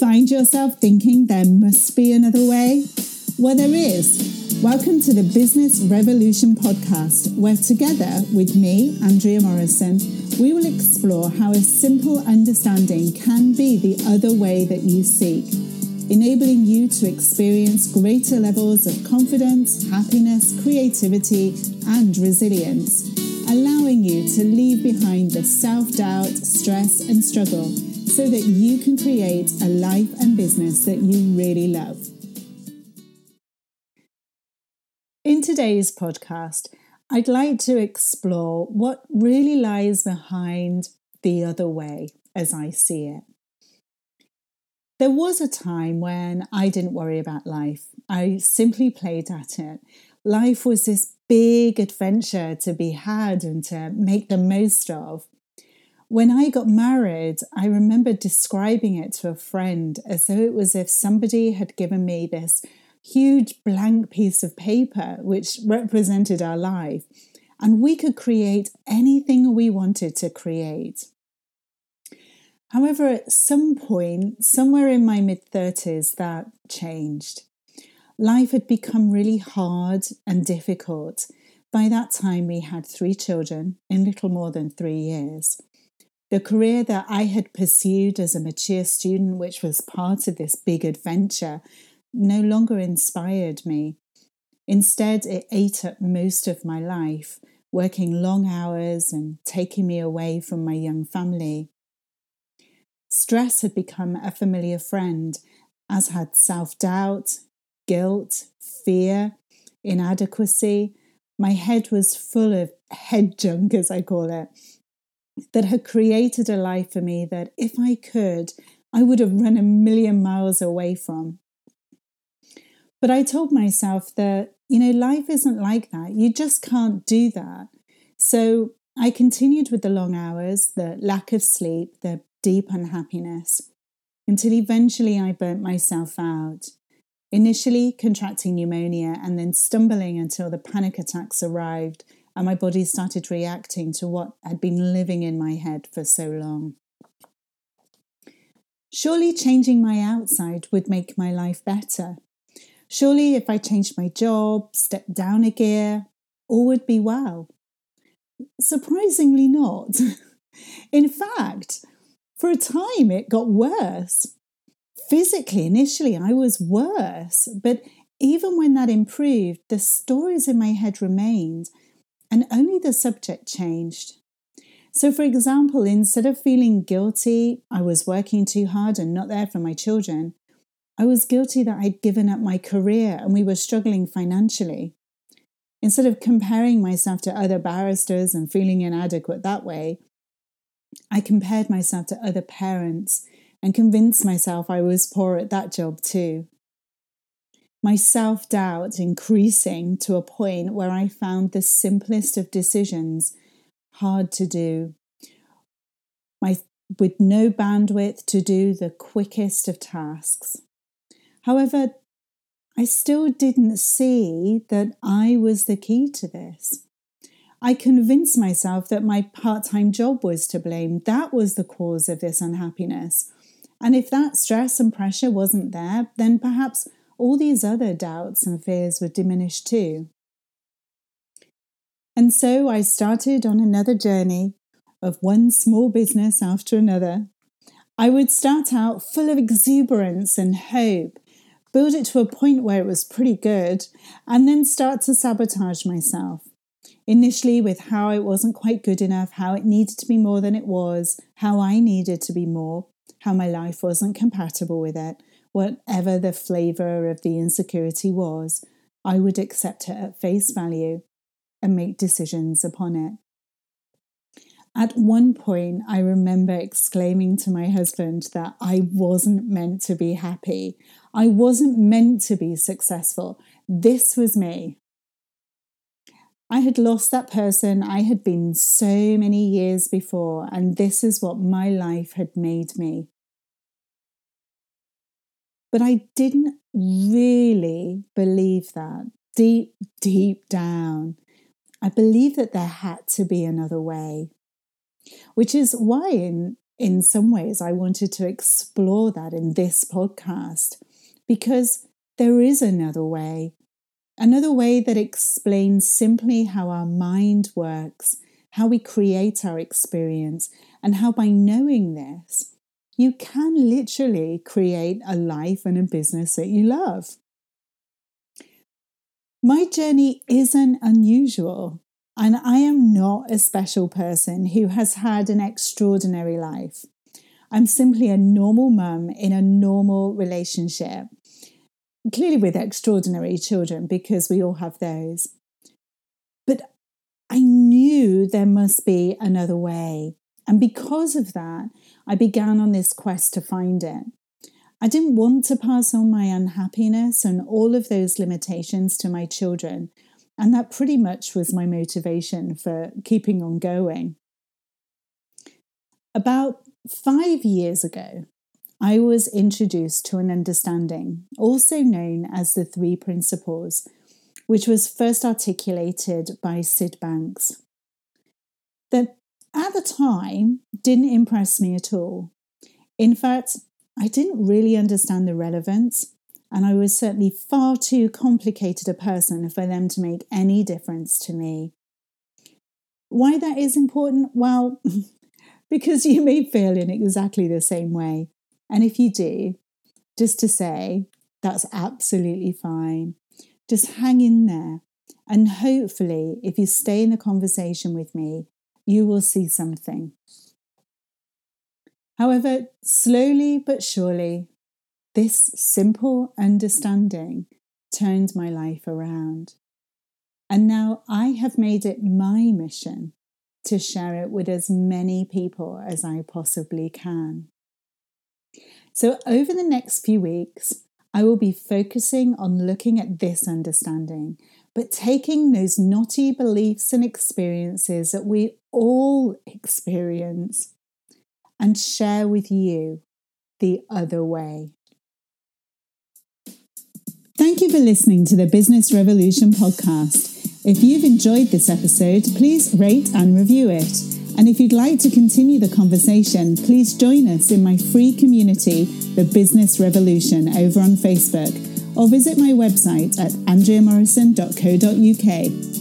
find yourself thinking there must be another way? Well, there is. Welcome to the Business Revolution podcast, where together with me, Andrea Morrison, we will explore how a simple understanding can be the other way that you seek, enabling you to experience greater levels of confidence, happiness, creativity, and resilience, allowing you to leave behind the self doubt, stress, and struggle so that you can create a life and business that you really love. In today's podcast, I'd like to explore what really lies behind the other way as I see it. There was a time when I didn't worry about life. I simply played at it. Life was this big adventure to be had and to make the most of. When I got married, I remember describing it to a friend as though it was if somebody had given me this huge blank piece of paper which represented our life, and we could create anything we wanted to create. However, at some point, somewhere in my mid 30s, that changed. Life had become really hard and difficult. By that time, we had three children in little more than three years. The career that I had pursued as a mature student, which was part of this big adventure, no longer inspired me. Instead, it ate up most of my life, working long hours and taking me away from my young family. Stress had become a familiar friend, as had self doubt, guilt, fear, inadequacy. My head was full of head junk, as I call it, that had created a life for me that if I could, I would have run a million miles away from. But I told myself that, you know, life isn't like that. You just can't do that. So I continued with the long hours, the lack of sleep, the deep unhappiness, until eventually I burnt myself out. Initially contracting pneumonia and then stumbling until the panic attacks arrived and my body started reacting to what had been living in my head for so long. Surely changing my outside would make my life better. Surely if I changed my job, stepped down a gear, all would be well. Surprisingly not. in fact, for a time it got worse. Physically, initially, I was worse, but even when that improved, the stories in my head remained and only the subject changed. So, for example, instead of feeling guilty, I was working too hard and not there for my children, I was guilty that I'd given up my career and we were struggling financially. Instead of comparing myself to other barristers and feeling inadequate that way, I compared myself to other parents and convinced myself I was poor at that job too my self doubt increasing to a point where I found the simplest of decisions hard to do. My, with no bandwidth to do the quickest of tasks. However, I still didn't see that I was the key to this. I convinced myself that my part time job was to blame. That was the cause of this unhappiness. And if that stress and pressure wasn't there, then perhaps all these other doubts and fears were diminished too. And so I started on another journey of one small business after another. I would start out full of exuberance and hope, build it to a point where it was pretty good, and then start to sabotage myself. Initially, with how it wasn't quite good enough, how it needed to be more than it was, how I needed to be more, how my life wasn't compatible with it, whatever the flavour of the insecurity was, I would accept it at face value and make decisions upon it. At one point, I remember exclaiming to my husband that I wasn't meant to be happy. I wasn't meant to be successful. This was me. I had lost that person I had been so many years before, and this is what my life had made me. But I didn't really believe that deep, deep down. I believed that there had to be another way, which is why in in some ways, I wanted to explore that in this podcast because there is another way, another way that explains simply how our mind works, how we create our experience, and how by knowing this, you can literally create a life and a business that you love. My journey isn't unusual. And I am not a special person who has had an extraordinary life. I'm simply a normal mum in a normal relationship, clearly with extraordinary children because we all have those. But I knew there must be another way. And because of that, I began on this quest to find it. I didn't want to pass on my unhappiness and all of those limitations to my children and that pretty much was my motivation for keeping on going. About five years ago, I was introduced to an understanding, also known as the three principles, which was first articulated by Syd Banks. That at the time didn't impress me at all. In fact, I didn't really understand the relevance and I was certainly far too complicated a person for them to make any difference to me. Why that is important? Well, because you may feel in exactly the same way. And if you do, just to say, that's absolutely fine. Just hang in there. And hopefully, if you stay in the conversation with me, you will see something. However, slowly but surely, this simple understanding turned my life around. And now I have made it my mission to share it with as many people as I possibly can. So, over the next few weeks, I will be focusing on looking at this understanding, but taking those knotty beliefs and experiences that we all experience and share with you the other way. Thank you for listening to the Business Revolution podcast. If you've enjoyed this episode, please rate and review it. And if you'd like to continue the conversation, please join us in my free community, The Business Revolution, over on Facebook, or visit my website at andreamorrison.co.uk.